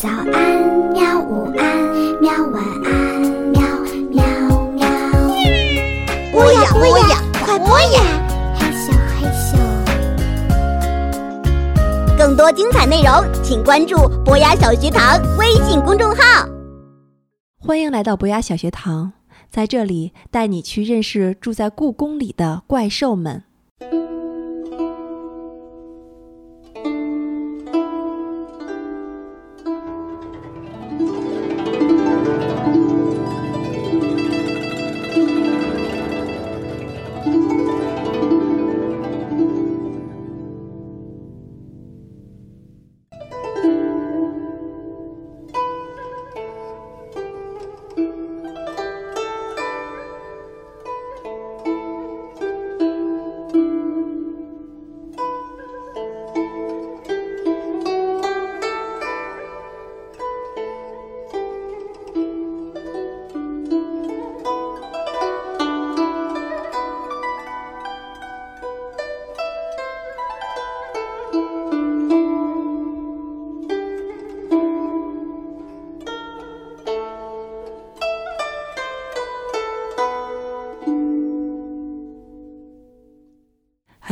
早安，喵！午安，喵！晚安，喵喵喵。播呀播呀，快播呀！嘿咻嘿咻。更多精彩内容，请关注博雅小学堂微信公众号。欢迎来到博雅小学堂，在这里带你去认识住在故宫里的怪兽们。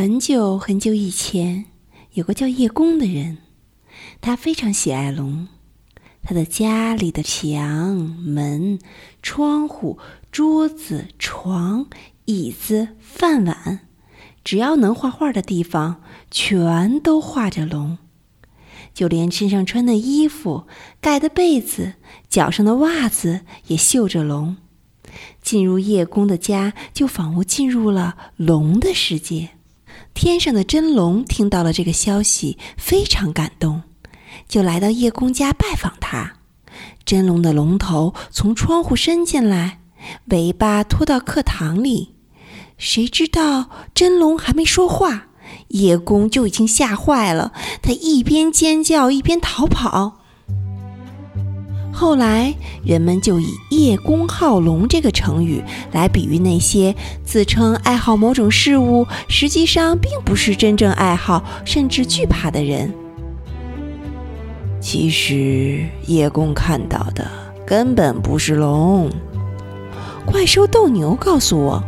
很久很久以前，有个叫叶公的人，他非常喜爱龙。他的家里的墙、门、窗户、桌子、床、椅子、饭碗，只要能画画的地方，全都画着龙。就连身上穿的衣服、盖的被子、脚上的袜子也绣着龙。进入叶公的家，就仿佛进入了龙的世界。天上的真龙听到了这个消息，非常感动，就来到叶公家拜访他。真龙的龙头从窗户伸进来，尾巴拖到课堂里。谁知道真龙还没说话，叶公就已经吓坏了。他一边尖叫一边逃跑。后来，人们就以“叶公好龙”这个成语来比喻那些自称爱好某种事物，实际上并不是真正爱好，甚至惧怕的人。其实，叶公看到的根本不是龙。怪兽斗牛告诉我，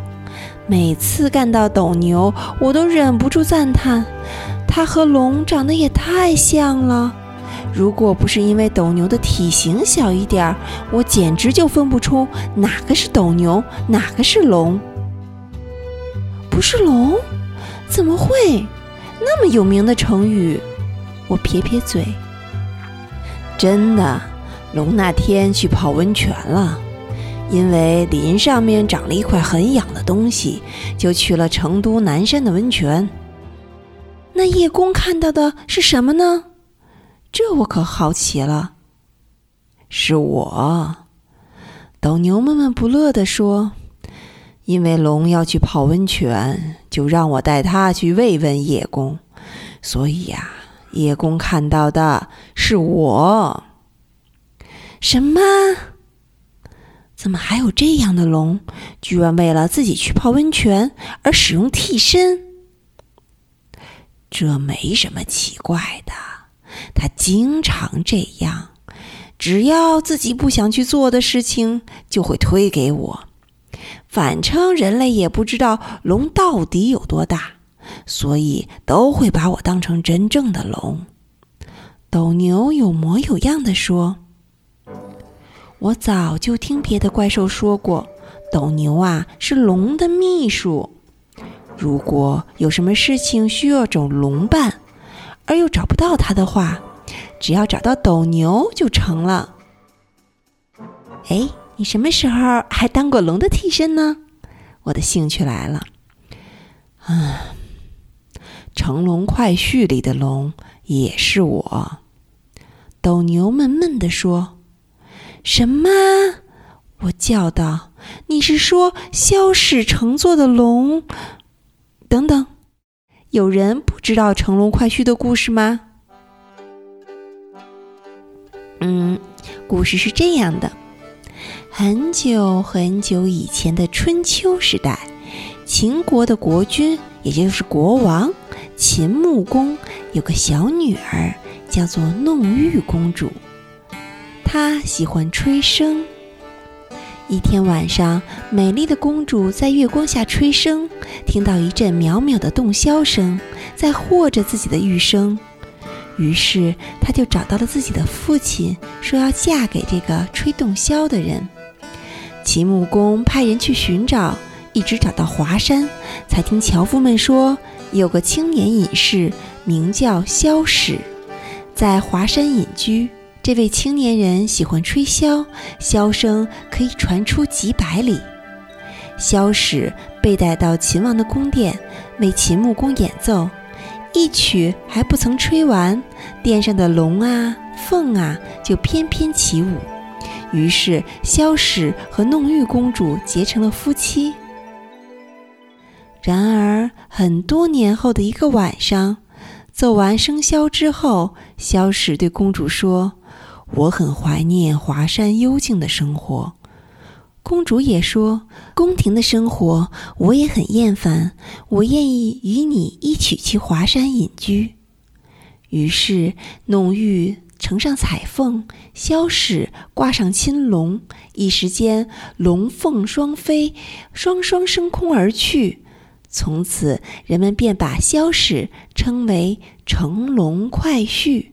每次看到斗牛，我都忍不住赞叹：它和龙长得也太像了。如果不是因为斗牛的体型小一点儿，我简直就分不出哪个是斗牛，哪个是龙。不是龙？怎么会？那么有名的成语，我撇撇嘴。真的，龙那天去泡温泉了，因为林上面长了一块很痒的东西，就去了成都南山的温泉。那叶公看到的是什么呢？这我可好奇了。是我，斗牛闷闷不乐地说：“因为龙要去泡温泉，就让我带他去慰问叶公。所以呀，叶公看到的是我。什么？怎么还有这样的龙？居然为了自己去泡温泉而使用替身？这没什么奇怪的。”他经常这样，只要自己不想去做的事情，就会推给我。反正人类也不知道龙到底有多大，所以都会把我当成真正的龙。斗牛有模有样的说：“我早就听别的怪兽说过，斗牛啊是龙的秘书。如果有什么事情需要找龙办。”而又找不到他的话，只要找到斗牛就成了。哎，你什么时候还当过龙的替身呢？我的兴趣来了。啊，《乘龙快婿》里的龙也是我。斗牛闷闷地说：“什么？”我叫道：“你是说萧史乘坐的龙？”等等。有人不知道乘龙快婿的故事吗？嗯，故事是这样的：很久很久以前的春秋时代，秦国的国君，也就是国王秦穆公，有个小女儿，叫做弄玉公主。她喜欢吹笙。一天晚上，美丽的公主在月光下吹笙，听到一阵渺渺的洞箫声，在和着自己的玉声。于是，她就找到了自己的父亲，说要嫁给这个吹洞箫的人。秦穆公派人去寻找，一直找到华山，才听樵夫们说，有个青年隐士，名叫萧史，在华山隐居。这位青年人喜欢吹箫，箫声可以传出几百里。萧史被带到秦王的宫殿，为秦穆公演奏。一曲还不曾吹完，殿上的龙啊、凤啊就翩翩起舞。于是，萧史和弄玉公主结成了夫妻。然而，很多年后的一个晚上，奏完笙箫之后，萧史对公主说。我很怀念华山幽静的生活，公主也说，宫廷的生活我也很厌烦，我愿意与你一起去华山隐居。于是，弄玉乘上彩凤，萧史挂上青龙，一时间龙凤双飞，双双升空而去。从此，人们便把萧史称为乘龙快婿。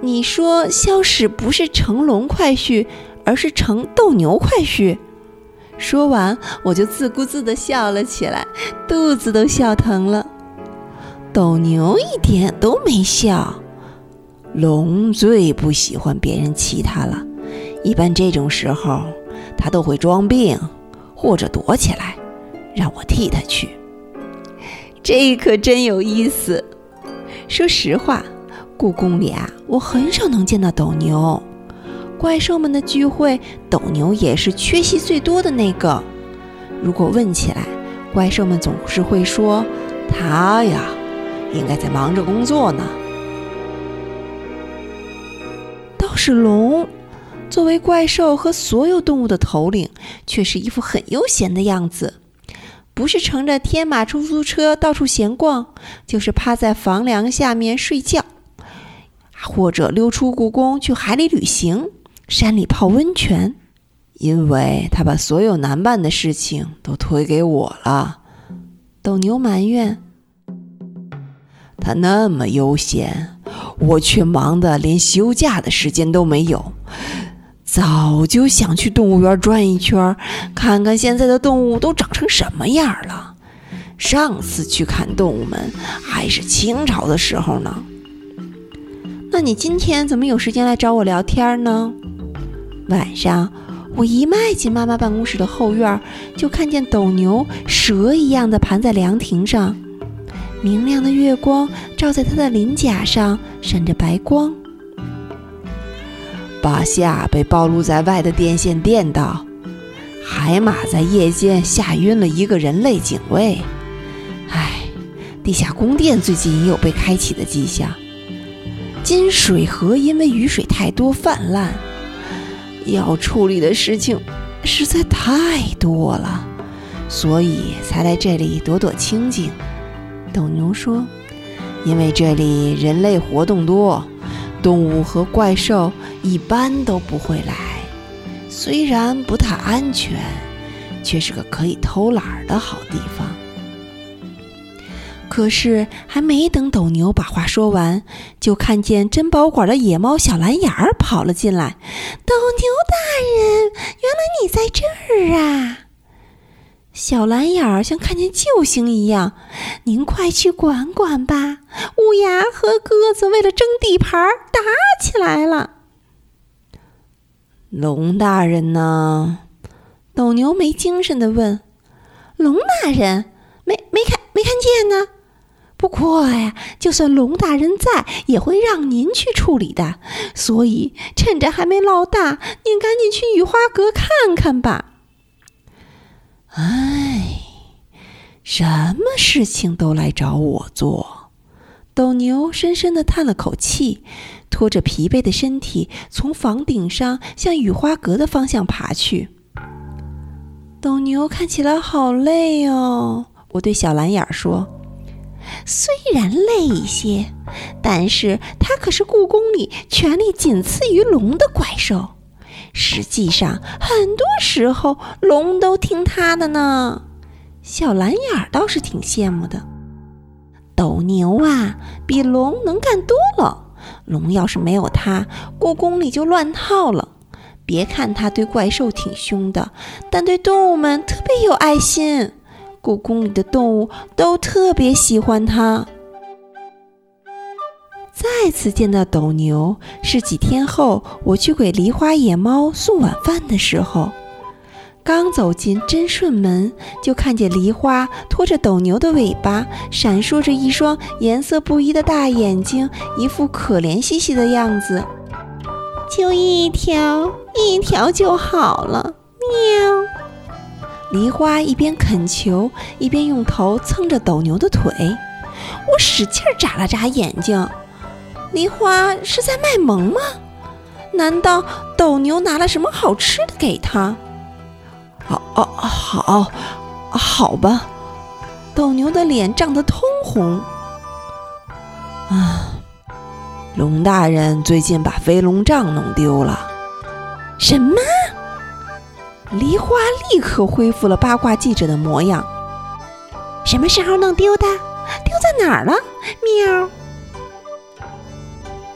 你说萧史不是乘龙快婿，而是乘斗牛快婿。说完，我就自顾自地笑了起来，肚子都笑疼了。斗牛一点都没笑。龙最不喜欢别人骑它了，一般这种时候，它都会装病或者躲起来，让我替它去。这可真有意思。说实话。故宫里啊，我很少能见到斗牛。怪兽们的聚会，斗牛也是缺席最多的那个。如果问起来，怪兽们总是会说：“他呀，应该在忙着工作呢。”倒是龙，作为怪兽和所有动物的头领，却是一副很悠闲的样子。不是乘着天马出租车到处闲逛，就是趴在房梁下面睡觉。或者溜出故宫去海里旅行，山里泡温泉，因为他把所有难办的事情都推给我了。斗牛埋怨：“他那么悠闲，我却忙得连休假的时间都没有。早就想去动物园转一圈，看看现在的动物都长成什么样了。上次去看动物们，还是清朝的时候呢。”那你今天怎么有时间来找我聊天呢？晚上，我一迈进妈妈办公室的后院，就看见斗牛蛇一样的盘在凉亭上，明亮的月光照在它的鳞甲上，闪着白光。巴夏被暴露在外的电线电到，海马在夜间吓晕了一个人类警卫。唉，地下宫殿最近也有被开启的迹象。金水河因为雨水太多泛滥，要处理的事情实在太多了，所以才来这里躲躲清静。斗牛说：“因为这里人类活动多，动物和怪兽一般都不会来。虽然不太安全，却是个可以偷懒的好地方。”可是还没等斗牛把话说完，就看见珍宝馆的野猫小蓝眼儿跑了进来。斗牛大人，原来你在这儿啊！小蓝眼儿像看见救星一样。您快去管管吧，乌鸦和鸽子为了争地盘打起来了。龙大人呢？斗牛没精神的问。龙大人没没看没看见呢。不过呀，就算龙大人在，也会让您去处理的。所以趁着还没闹大，您赶紧去雨花阁看看吧。唉，什么事情都来找我做。斗牛深深的叹了口气，拖着疲惫的身体从房顶上向雨花阁的方向爬去。斗牛看起来好累哦，我对小蓝眼儿说。虽然累一些，但是它可是故宫里权力仅次于龙的怪兽。实际上，很多时候龙都听它的呢。小蓝眼儿倒是挺羡慕的。斗牛啊，比龙能干多了。龙要是没有它，故宫里就乱套了。别看它对怪兽挺凶的，但对动物们特别有爱心。故宫里的动物都特别喜欢它。再次见到斗牛是几天后，我去给梨花野猫送晚饭的时候。刚走进真顺门，就看见梨花拖着斗牛的尾巴，闪烁着一双颜色不一的大眼睛，一副可怜兮兮的样子。就一条，一条就好了。喵！梨花一边恳求，一边用头蹭着斗牛的腿。我使劲眨了眨眼睛。梨花是在卖萌吗？难道斗牛拿了什么好吃的给他？哦哦，好，好吧。斗牛的脸涨得通红。啊，龙大人最近把飞龙杖弄丢了。什么？梨花立刻恢复了八卦记者的模样。什么时候弄丢的？丢在哪儿了？喵。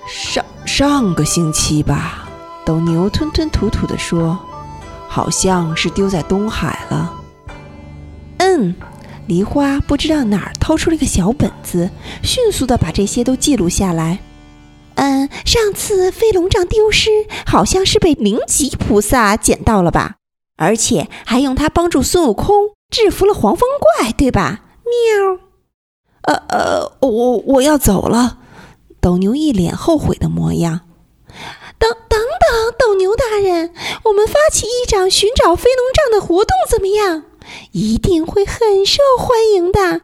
上上个星期吧。斗牛吞吞吐吐地说。好像是丢在东海了。嗯，梨花不知道哪儿掏出了一个小本子，迅速的把这些都记录下来。嗯，上次飞龙杖丢失，好像是被灵吉菩萨捡到了吧？而且还用它帮助孙悟空制服了黄风怪，对吧？喵。呃呃，我我要走了。斗牛一脸后悔的模样。等等等，斗牛大人，我们发起一场寻找飞龙杖的活动怎么样？一定会很受欢迎的。